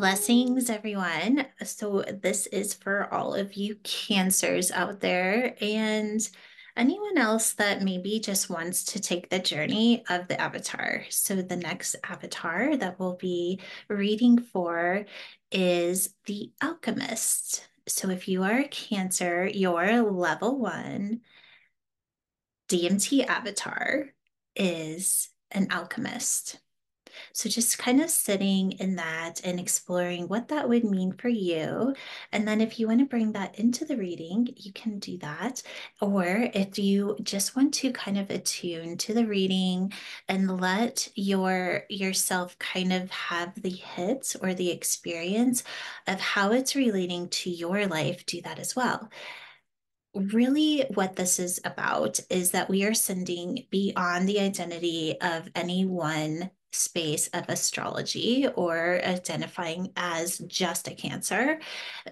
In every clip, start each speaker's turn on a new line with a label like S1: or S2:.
S1: Blessings, everyone. So, this is for all of you cancers out there and anyone else that maybe just wants to take the journey of the avatar. So, the next avatar that we'll be reading for is the alchemist. So, if you are a cancer, your level one DMT avatar is an alchemist. So just kind of sitting in that and exploring what that would mean for you. And then if you want to bring that into the reading, you can do that. Or if you just want to kind of attune to the reading and let your yourself kind of have the hits or the experience of how it's relating to your life, do that as well really what this is about is that we are sending beyond the identity of any one space of astrology or identifying as just a cancer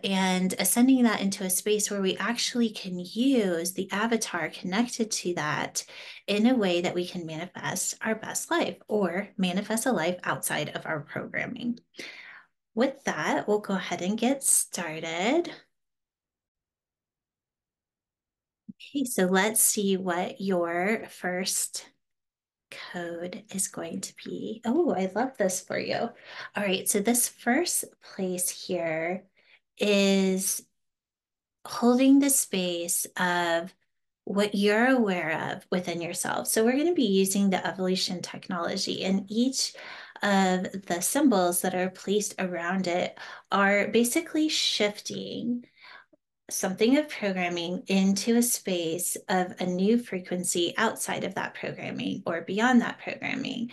S1: and ascending that into a space where we actually can use the avatar connected to that in a way that we can manifest our best life or manifest a life outside of our programming. With that, we'll go ahead and get started. Okay, so let's see what your first code is going to be. Oh, I love this for you. All right, so this first place here is holding the space of what you're aware of within yourself. So we're going to be using the evolution technology and each of the symbols that are placed around it are basically shifting something of programming into a space of a new frequency outside of that programming or beyond that programming.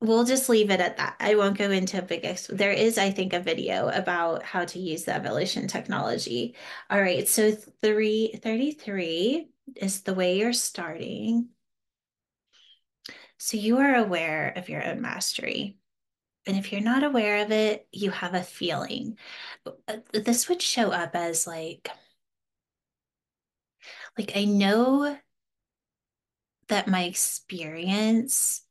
S1: We'll just leave it at that. I won't go into a big there is I think a video about how to use the evolution technology. All right, so 333 is the way you're starting. So you are aware of your own mastery. And if you're not aware of it, you have a feeling. Uh, this would show up as like, like I know that my experience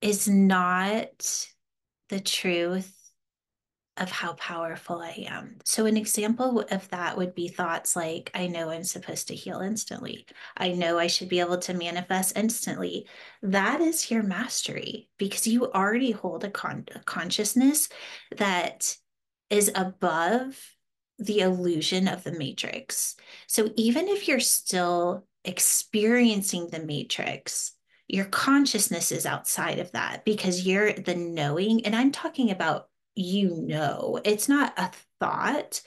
S1: is not the truth of how powerful I am. So, an example of that would be thoughts like, I know I'm supposed to heal instantly. I know I should be able to manifest instantly. That is your mastery because you already hold a, con- a consciousness that is above the illusion of the matrix. So, even if you're still experiencing the matrix, your consciousness is outside of that because you're the knowing. And I'm talking about you know. It's not a thought,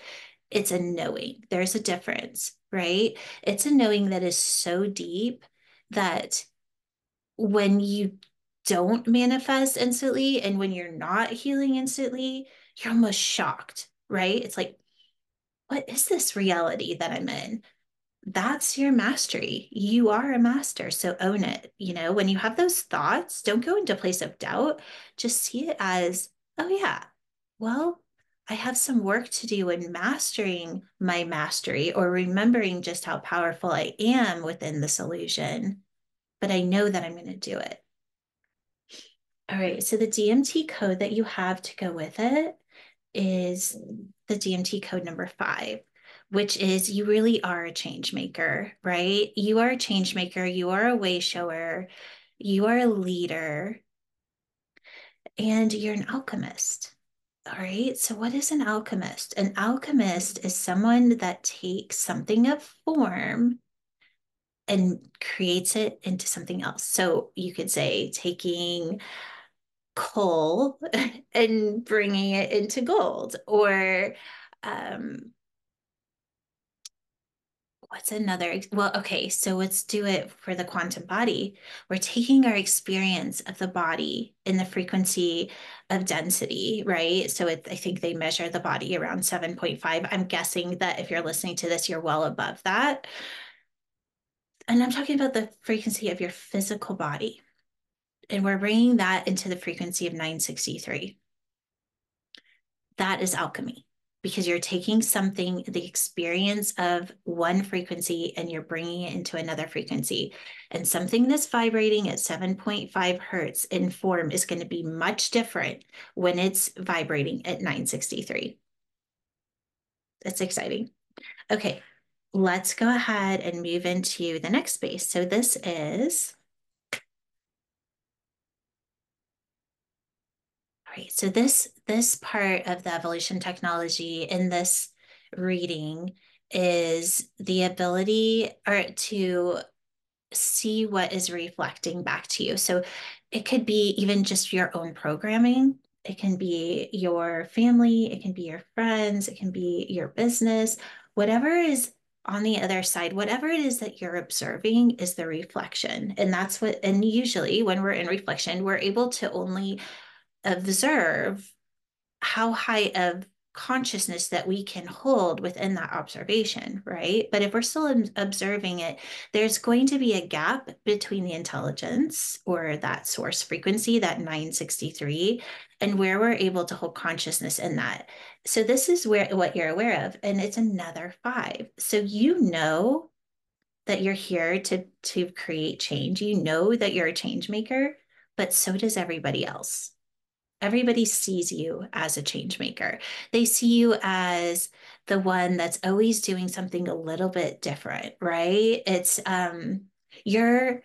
S1: it's a knowing. There's a difference, right? It's a knowing that is so deep that when you don't manifest instantly and when you're not healing instantly, you're almost shocked, right? It's like, what is this reality that I'm in? That's your mastery. You are a master, so own it. You know, when you have those thoughts, don't go into a place of doubt. Just see it as, oh yeah, well, I have some work to do in mastering my mastery or remembering just how powerful I am within this illusion, but I know that I'm going to do it. All right, so the DMT code that you have to go with it is the DMT code number five, which is you really are a change maker, right? You are a change maker, you are a way shower, you are a leader, and you're an alchemist. All right. So, what is an alchemist? An alchemist is someone that takes something of form and creates it into something else. So, you could say taking coal and bringing it into gold, or um, what's another? Well, okay, so let's do it for the quantum body. We're taking our experience of the body in the frequency of density, right? So it, I think they measure the body around 7.5. I'm guessing that if you're listening to this, you're well above that. And I'm talking about the frequency of your physical body. And we're bringing that into the frequency of 963. That is alchemy because you're taking something, the experience of one frequency, and you're bringing it into another frequency. And something that's vibrating at 7.5 hertz in form is going to be much different when it's vibrating at 963. That's exciting. Okay, let's go ahead and move into the next space. So this is right. So this this part of the evolution technology in this reading is the ability or to see what is reflecting back to you. So it could be even just your own programming. It can be your family, it can be your friends, it can be your business, whatever is on the other side, whatever it is that you're observing is the reflection. And that's what, and usually when we're in reflection, we're able to only observe how high of consciousness that we can hold within that observation, right? But if we're still observing it, there's going to be a gap between the intelligence or that source frequency, that 963, and where we're able to hold consciousness in that. So this is where what you're aware of, and it's another five. So you know that you're here to to create change. You know that you're a change maker, but so does everybody else everybody sees you as a change maker. They see you as the one that's always doing something a little bit different, right? It's um you're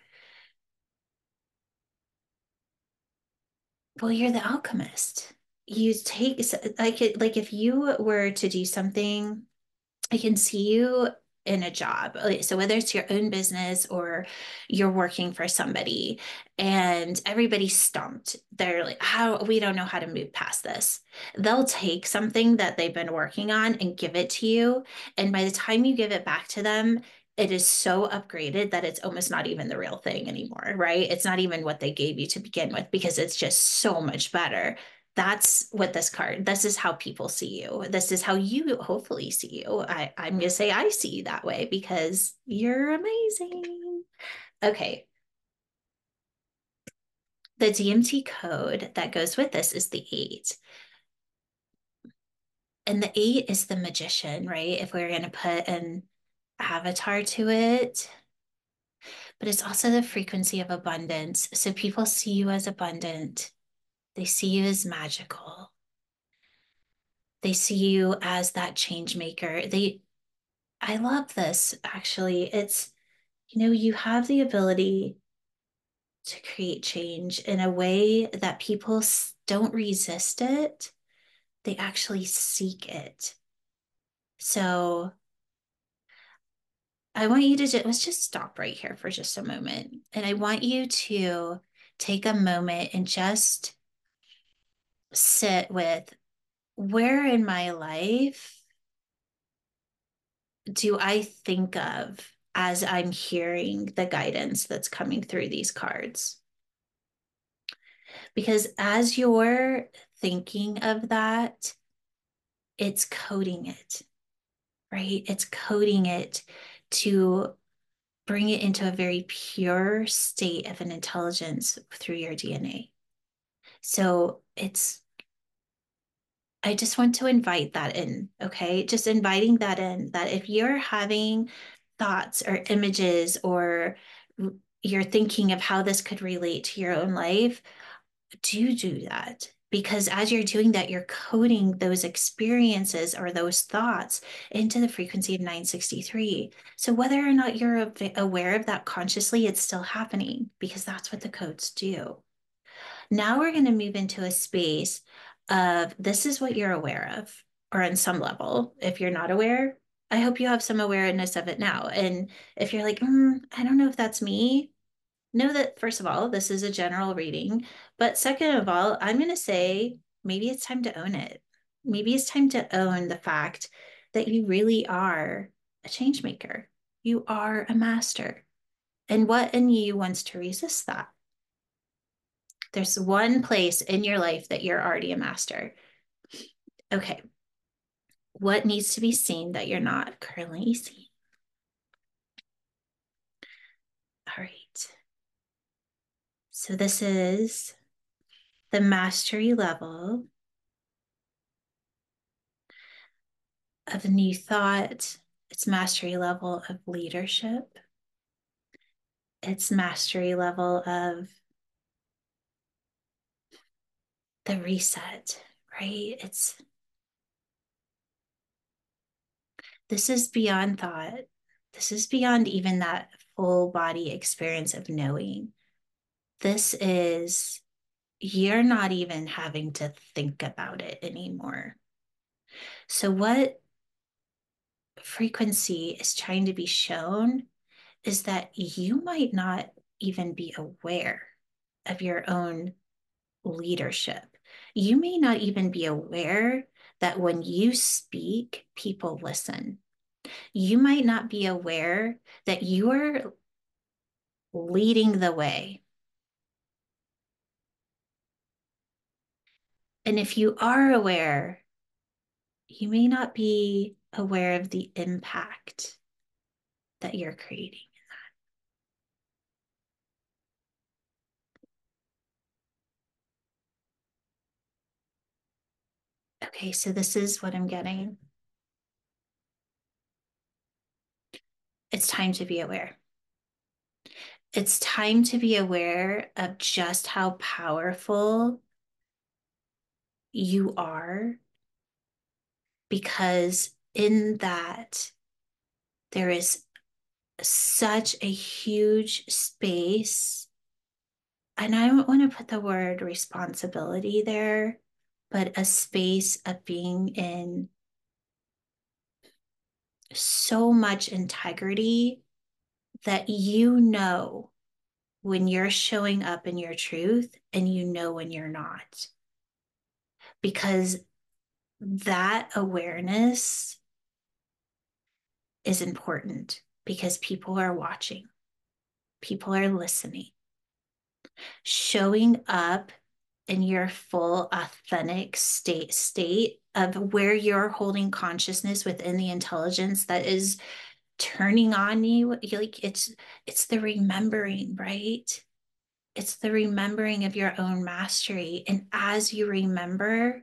S1: well, you're the alchemist. You take like like if you were to do something, I can see you in a job. So whether it's your own business or you're working for somebody and everybody's stumped, they're like, how we don't know how to move past this. They'll take something that they've been working on and give it to you. And by the time you give it back to them, it is so upgraded that it's almost not even the real thing anymore, right? It's not even what they gave you to begin with because it's just so much better that's what this card this is how people see you. This is how you hopefully see you. I, i'm going to say i see you that way because you're amazing. Okay. The dmt code that goes with this is the eight. And the eight is the magician right? If we're going to put an avatar to it. But it's also the frequency of abundance. So people see you as abundant they see you as magical. They see you as that change maker. They, I love this actually. It's, you know, you have the ability to create change in a way that people don't resist it, they actually seek it. So I want you to just, let's just stop right here for just a moment. And I want you to take a moment and just sit with where in my life do I think of as I'm hearing the guidance that's coming through these cards? Because as you're thinking of that, it's coding it, right? It's coding it to bring it into a very pure state of an intelligence through your DNA. So it's I just want to invite that in, okay? Just inviting that in that if you're having thoughts or images or you're thinking of how this could relate to your own life, do do that. Because as you're doing that, you're coding those experiences or those thoughts into the frequency of 963. So whether or not you're aware of that consciously, it's still happening because that's what the codes do. Now we're going to move into a space of this is what you're aware of, or on some level. If you're not aware, I hope you have some awareness of it now. And if you're like, mm, I don't know if that's me, know that first of all, this is a general reading. But second of all, I'm going to say maybe it's time to own it. Maybe it's time to own the fact that you really are a change maker. You are a master. And what in you wants to resist that? There's one place in your life that you're already a master. Okay. What needs to be seen that you're not currently seeing? All right. So this is the mastery level. of new thought, it's mastery level of leadership, it's mastery level of the reset, right? It's this is beyond thought. This is beyond even that full body experience of knowing. This is, you're not even having to think about it anymore. So, what frequency is trying to be shown is that you might not even be aware of your own leadership. You may not even be aware that when you speak, people listen. You might not be aware that you're leading the way. And if you are aware, you may not be aware of the impact that you're creating Okay, so this is what I'm getting. It's time to be aware. It's time to be aware of just how powerful you are because in that there is such a huge space and I don't want to put the word responsibility there, but a space of being in so much integrity that you know when you're showing up in your truth and you know when you're not. Because that awareness is important because people are watching, people are listening. Showing up in your full authentic state state of where you're holding consciousness within the intelligence that is turning on you like it's it's the remembering right? It's the remembering of your own mastery. And as you remember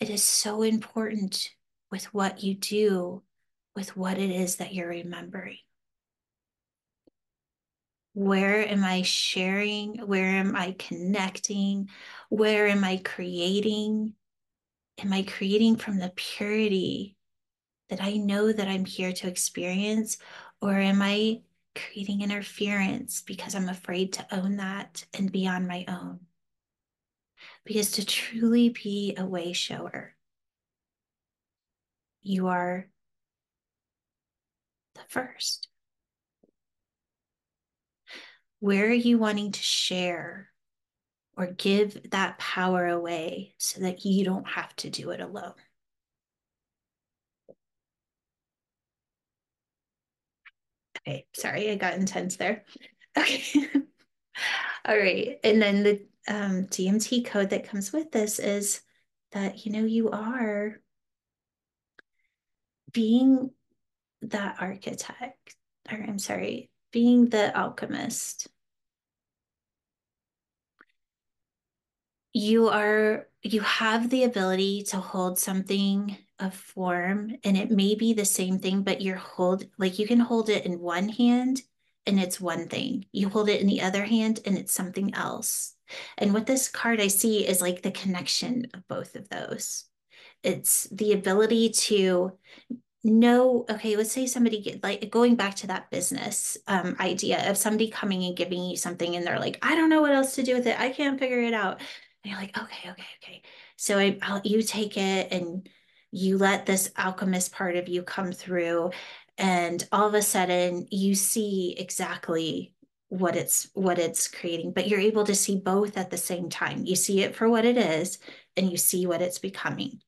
S1: it is so important with what you do with what it is that you're remembering where am I sharing? Where am I connecting? Where am I creating? Am I creating from the purity that I know that I'm here to experience? Or am I creating interference because I'm afraid to own that and be on my own? Because to truly be a way shower, you are the first. Where are you wanting to share or give that power away so that you don't have to do it alone? Okay, sorry, I got intense there. Okay. All right. And then the um, DMT code that comes with this is that, you know, you are being that architect, or I'm sorry, being the alchemist. You are, you have the ability to hold something of form and it may be the same thing, but you're hold, like you can hold it in one hand and it's one thing. You hold it in the other hand and it's something else. And what this card I see is like the connection of both of those. It's the ability to know, okay, let's say somebody get like going back to that business um, idea of somebody coming and giving you something and they're like, I don't know what else to do with it. I can't figure it out. And you're like, okay, okay, okay. So I, I'll, you take it and you let this alchemist part of you come through and all of a sudden you see exactly what it's what it's creating but you're able to see both at the same time you see it for what it is and you see what it's becoming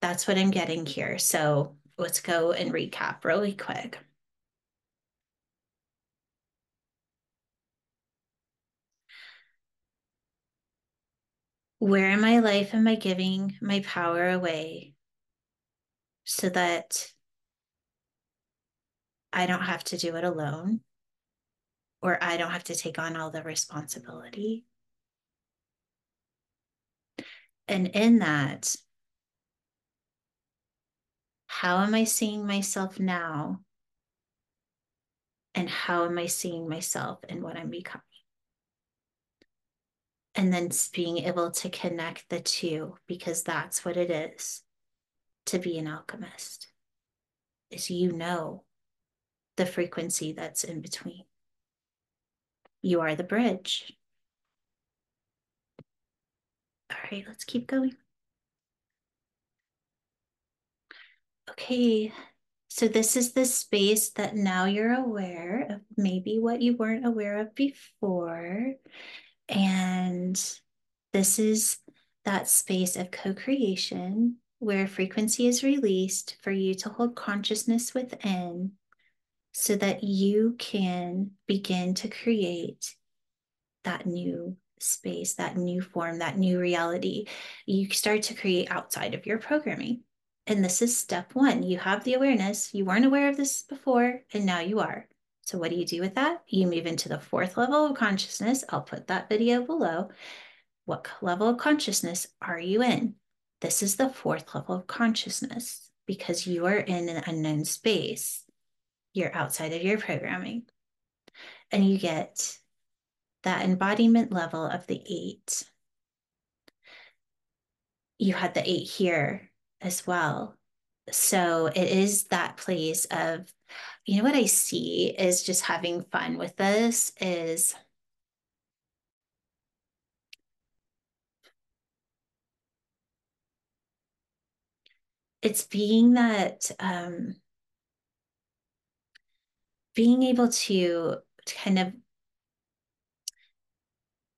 S1: that's what i'm getting here so let's go and recap really quick where in my life am i giving my power away so that I don't have to do it alone or I don't have to take on all the responsibility. And in that, how am I seeing myself now? And how am I seeing myself and what I'm becoming? And then being able to connect the two because that's what it is to be an alchemist is you know the frequency that's in between. You are the bridge. All right, let's keep going. Okay, so this is the space that now you're aware of maybe what you weren't aware of before. And this is that space of co creation where frequency is released for you to hold consciousness within so that you can begin to create that new space, that new form, that new reality. You start to create outside of your programming. And this is step one. You have the awareness. You weren't aware of this before, and now you are. So, what do you do with that? You move into the fourth level of consciousness. I'll put that video below. What level of consciousness are you in? This is the fourth level of consciousness because you are in an unknown space. You're outside of your programming. And you get that embodiment level of the eight. You had the eight here as well. So it is that place of, you know, what I see is just having fun with this is it's being that um, being able to kind of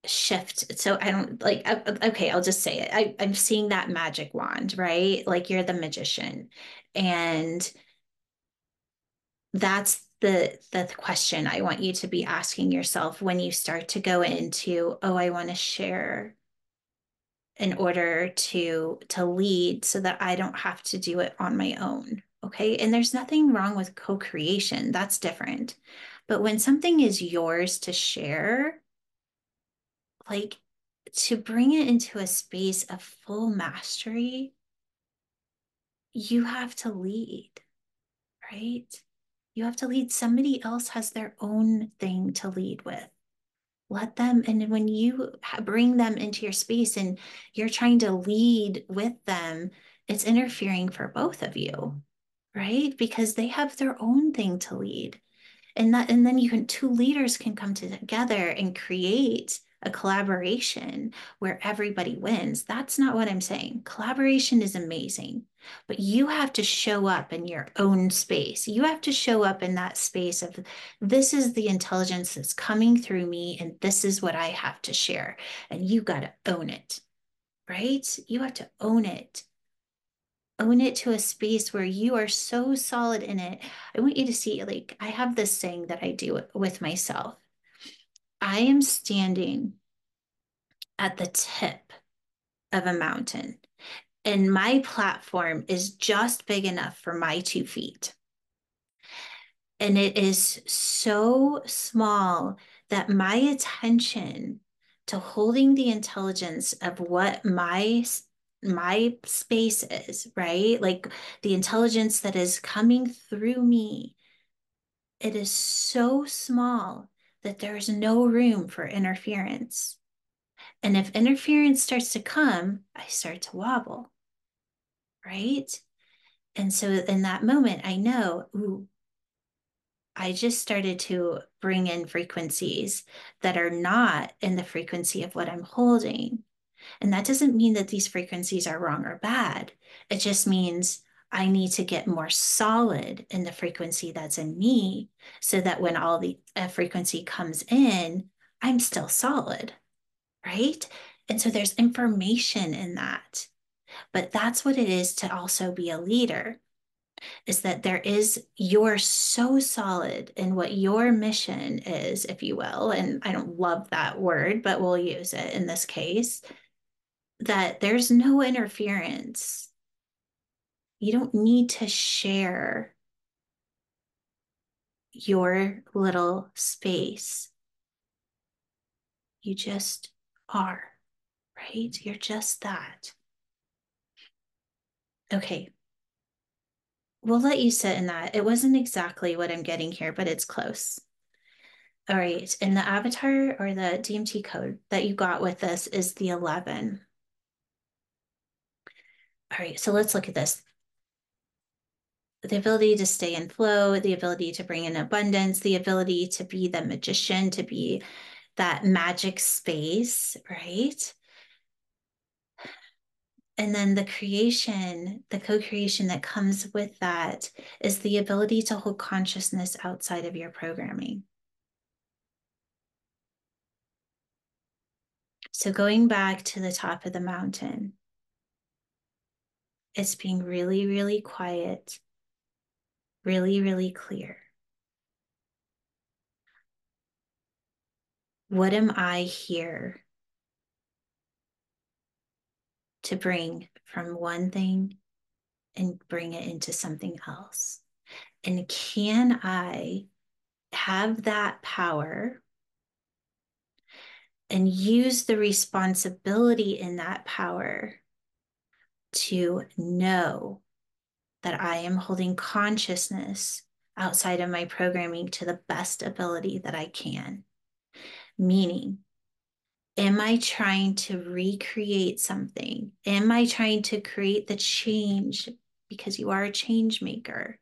S1: shift. So i don't like okay i'll just say it. I, i'm seeing that magic wand right? Like you're the magician. And that's the the question i want you to be asking yourself when you start to go into oh i want to share in order to to lead so that i don't have to do it on my own okay? And there's nothing wrong with co-creation. That's different. But when something is yours to share like to bring it into a space of full mastery you have to lead right? You have to lead. Somebody else has their own thing to lead with. Let them and when you bring them into your space and you're trying to lead with them it's interfering for both of you right? Because they have their own thing to lead. And that and then you can two leaders can come together and create a collaboration where everybody wins. That's not what I'm saying. Collaboration is amazing, but you have to show up in your own space. You have to show up in that space of this is the intelligence that's coming through me, and this is what I have to share. And you got to own it, right? You have to own it. Own it to a space where you are so solid in it. I want you to see, like, I have this thing that I do with myself I am standing at the tip of a mountain, and my platform is just big enough for my two feet. And it is so small that my attention to holding the intelligence of what my my space is, right? Like the intelligence that is coming through me, it is so small that there is no room for interference. And if interference starts to come, I start to wobble, right? And so in that moment, I know, ooh, I just started to bring in frequencies that are not in the frequency of what I'm holding. And that doesn't mean that these frequencies are wrong or bad. It just means I need to get more solid in the frequency that's in me so that when all the uh, frequency comes in, I'm still solid, right? And so there's information in that. But that's what it is to also be a leader is that there is you're so solid in what your mission is if you will and i don't love that word but we'll use it in this case that there's no interference you don't need to share your little space. You just are, right? You're just that. Okay. we'll let you sit in that. It wasn't exactly what I'm getting here, but it's close. All right. And the avatar or the DMT code that you got with this is the 11. All right. So let's look at this. The ability to stay in flow, the ability to bring in abundance, the ability to be the magician, to be that magic space, right? And then the creation, the co creation that comes with that is the ability to hold consciousness outside of your programming. So, going back to the top of the mountain, it's being really, really quiet, really, really clear. What am I here to bring from one thing and bring it into something else? And can I have that power and use the responsibility in that power to know that I am holding consciousness outside of my programming to the best ability that I can. Meaning, am I trying to recreate something? Am I trying to create the change because you are a change maker?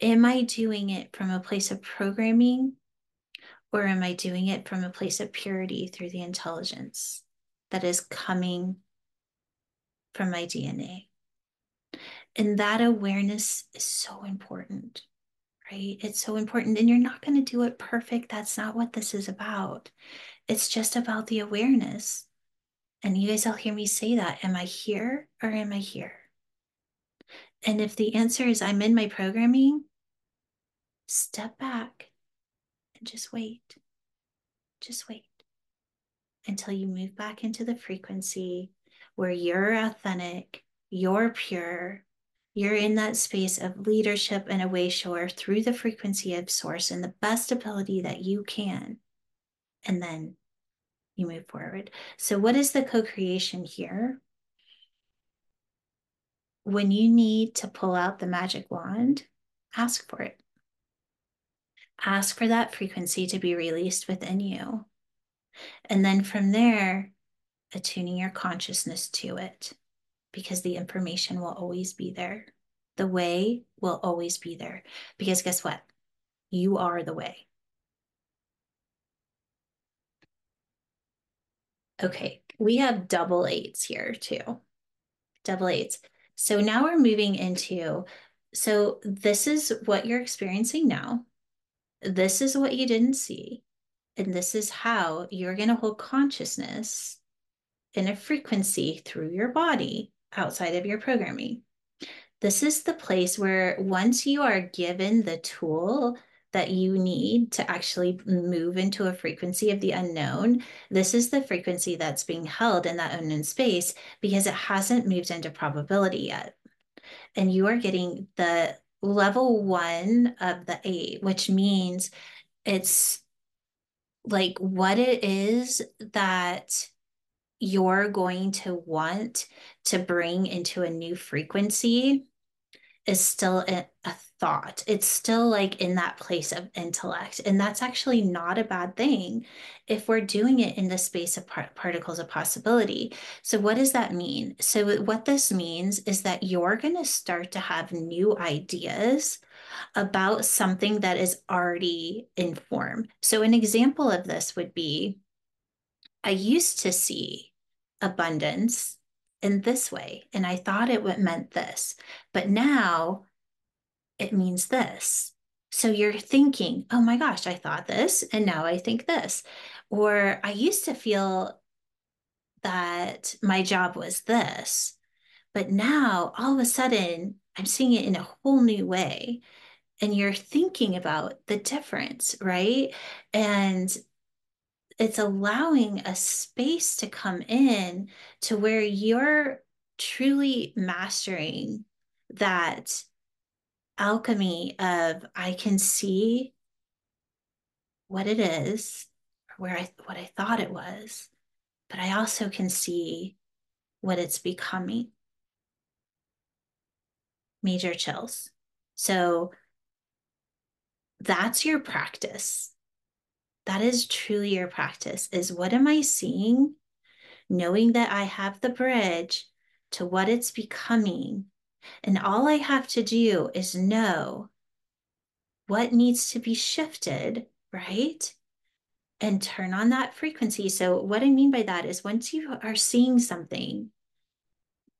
S1: Am I doing it from a place of programming or am I doing it from a place of purity through the intelligence that is coming from my DNA? And that awareness is so important, right? It's so important. And you're not going to do it perfect. That's not what this is about. It's just about the awareness. And you guys all hear me say that. Am I here or am I here? And if the answer is I'm in my programming, step back and just wait. Just wait until you move back into the frequency where you're authentic, you're pure, you're in that space of leadership and a way through the frequency of source and the best ability that you can. And then you move forward. So, what is the co creation here? When you need to pull out the magic wand, ask for it. Ask for that frequency to be released within you. And then from there, attuning your consciousness to it because the information will always be there. The way will always be there because guess what? You are the way. Okay, we have double eights here too. Double eights. So now we're moving into, so this is what you're experiencing now. This is what you didn't see. And this is how you're going to hold consciousness in a frequency through your body outside of your programming. This is the place where once you are given the tool that you need to actually move into a frequency of the unknown, this is the frequency that's being held in that unknown space because it hasn't moved into probability yet. And you are getting the level one of the eight, which means it's like what it is that you're going to want to bring into a new frequency is still a, a, thought. It's still like in that place of intellect. And that's actually not a bad thing if we're doing it in the space of par- particles of possibility. So, what does that mean? So, what this means is that you're going to start to have new ideas about something that is already in form. So, an example of this would be I used to see abundance in this way, and I thought it meant this, but now it means this. So you're thinking, oh my gosh, I thought this, and now I think this. Or I used to feel that my job was this, but now all of a sudden I'm seeing it in a whole new way. And you're thinking about the difference, right? And it's allowing a space to come in to where you're truly mastering that alchemy of I can see what it is, where I what I thought it was, but I also can see what it's becoming. Major chills. So that's your practice. That is truly your practice is what am I seeing? Knowing that I have the bridge to what it's becoming. And all I have to do is know what needs to be shifted, right? And turn on that frequency. So, what I mean by that is once you are seeing something,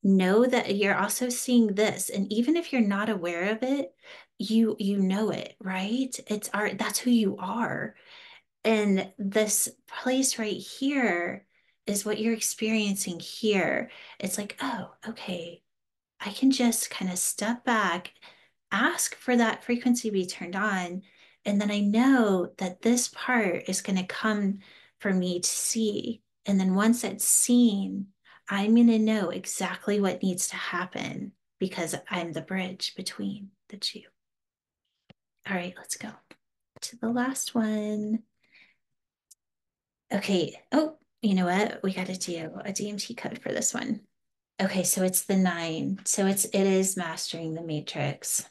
S1: know that you're also seeing this and even if you're not aware of it you you know it right it's our that's who you are and this place right here is what you're experiencing here it's like oh okay i can just kind of step back ask for that frequency to be turned on and then i know that this part is going to come for me to see and then once it's seen I'm going to know exactly what needs to happen because I'm the bridge between the two. All right, let's go to the last one. Okay. Oh, you know what? We got to do a DMT code for this one. Okay, so it's the nine. So it's it is mastering the matrix.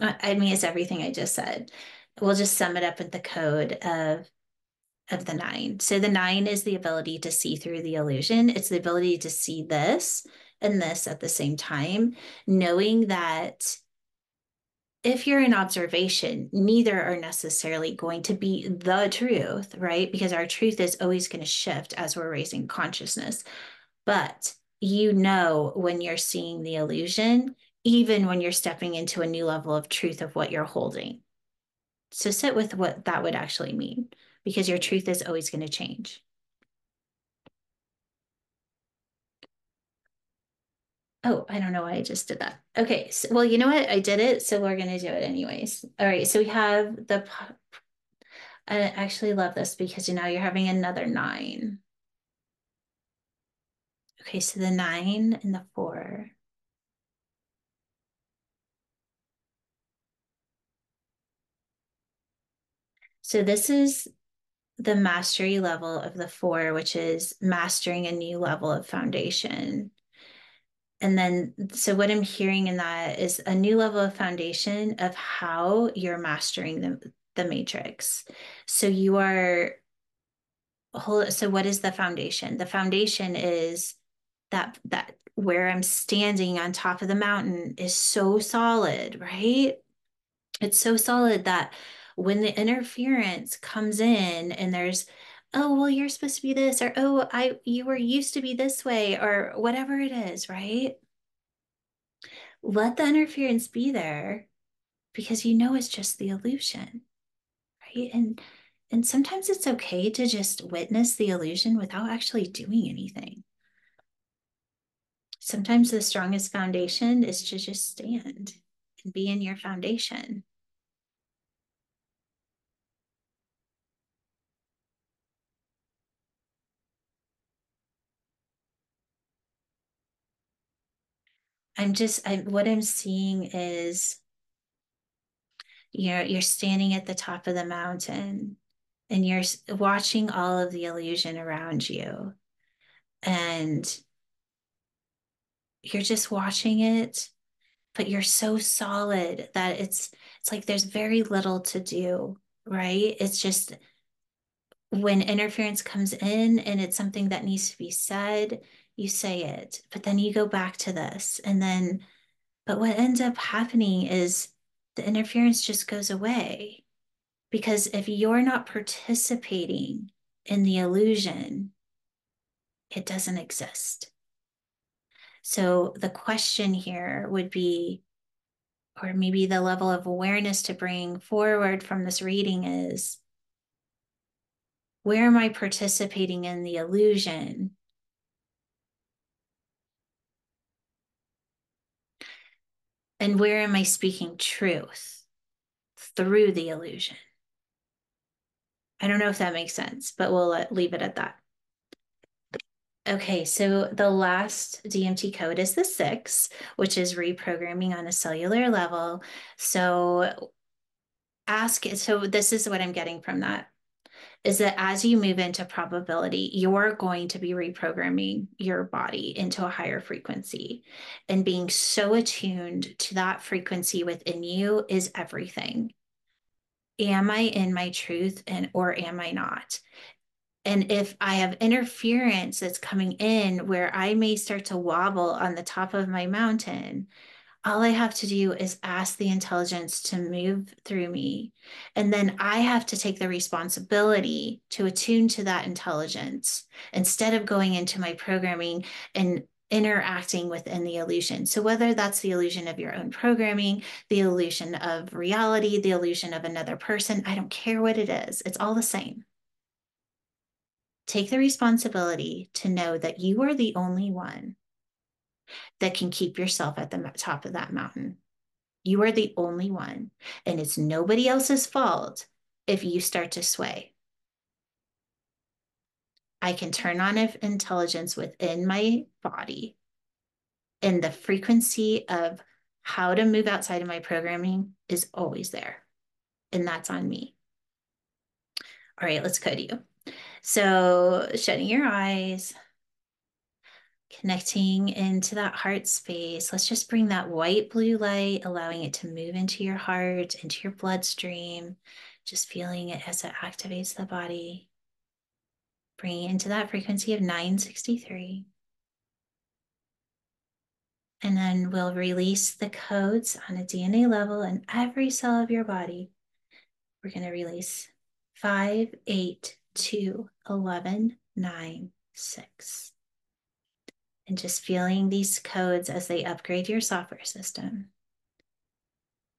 S1: I mean, it's everything I just said. We'll just sum it up with the code of of the nine. So the nine is the ability to see through the illusion. It's the ability to see this and this at the same time, knowing that if you're in observation, neither are necessarily going to be the truth, right? Because our truth is always going to shift as we're raising consciousness. But you know when you're seeing the illusion, even when you're stepping into a new level of truth of what you're holding. So sit with what that would actually mean because your truth is always going to change. Oh, I don't know why I just did that. Okay, so, well, you know what? I did it, so we're going to do it anyways. All right, so we have the, I actually love this because you know you're having another nine. Okay, so the nine and the four. So this is the mastery level of the four, which is mastering a new level of foundation. And then, so what I'm hearing in that is a new level of foundation of how you're mastering the, the matrix. So you are, so what is the foundation? The foundation is that, that where I'm standing on top of the mountain is so solid, right? It's so solid that when the interference comes in and there's oh well you're supposed to be this or oh i you were used to be this way or whatever it is right? Let the interference be there because you know it's just the illusion right? And and sometimes it's okay to just witness the illusion without actually doing anything. Sometimes the strongest foundation is to just stand and be in your foundation I'm just I what I'm seeing is you're you're standing at the top of the mountain and you're watching all of the illusion around you. And you're just watching it but you're so solid that it's it's like there's very little to do right? It's just when interference comes in and it's something that needs to be said you say it, but then you go back to this. And then, but what ends up happening is the interference just goes away. Because if you're not participating in the illusion, it doesn't exist. So the question here would be, or maybe the level of awareness to bring forward from this reading is where am I participating in the illusion And where am I speaking truth through the illusion? I don't know if that makes sense, but we'll uh, leave it at that. Okay, so the last DMT code is the six, which is reprogramming on a cellular level. So ask, so this is what I'm getting from that. Is that as you move into probability, you're going to be reprogramming your body into a higher frequency. And being so attuned to that frequency within you is everything. Am I in my truth and or am I not? And if I have interference that's coming in where I may start to wobble on the top of my mountain, all I have to do is ask the intelligence to move through me. And then I have to take the responsibility to attune to that intelligence instead of going into my programming and interacting within the illusion. So, whether that's the illusion of your own programming, the illusion of reality, the illusion of another person, I don't care what it is, it's all the same. Take the responsibility to know that you are the only one that can keep yourself at the top of that mountain. You are the only one, and it's nobody else's fault if you start to sway. I can turn on intelligence within my body, and the frequency of how to move outside of my programming is always there, and that's on me. All right, let's code you. So, shutting your eyes connecting into that heart space. Let's just bring that white blue light, allowing it to move into your heart, into your bloodstream, just feeling it as it activates the body. Bringing into that frequency of 963. And then we'll release the codes on a DNA level in every cell of your body. We're going to release 5, 8, 2, 11, 9, 6 and just feeling these codes as they upgrade your software system.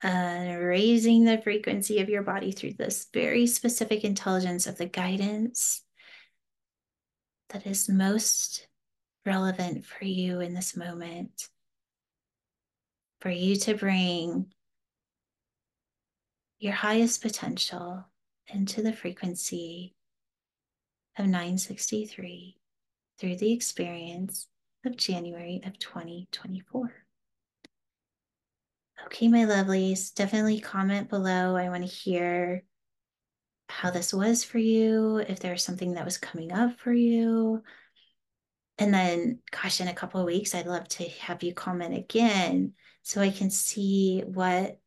S1: And raising the frequency of your body through this very specific intelligence of the guidance that is most relevant for you in this moment. For you to bring your highest potential into the frequency of 963 through the experience of January of 2024. Okay, my lovelies, definitely comment below. I want to hear how this was for you, if there's something that was coming up for you. And then, gosh, in a couple of weeks, I'd love to have you comment again so I can see what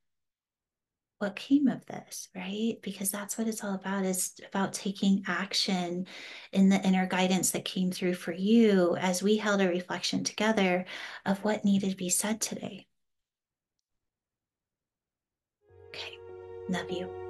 S1: what came of this, right? Because that's what it's all about is about taking action in the inner guidance that came through for you as we held a reflection together of what needed to be said today. Okay, love you.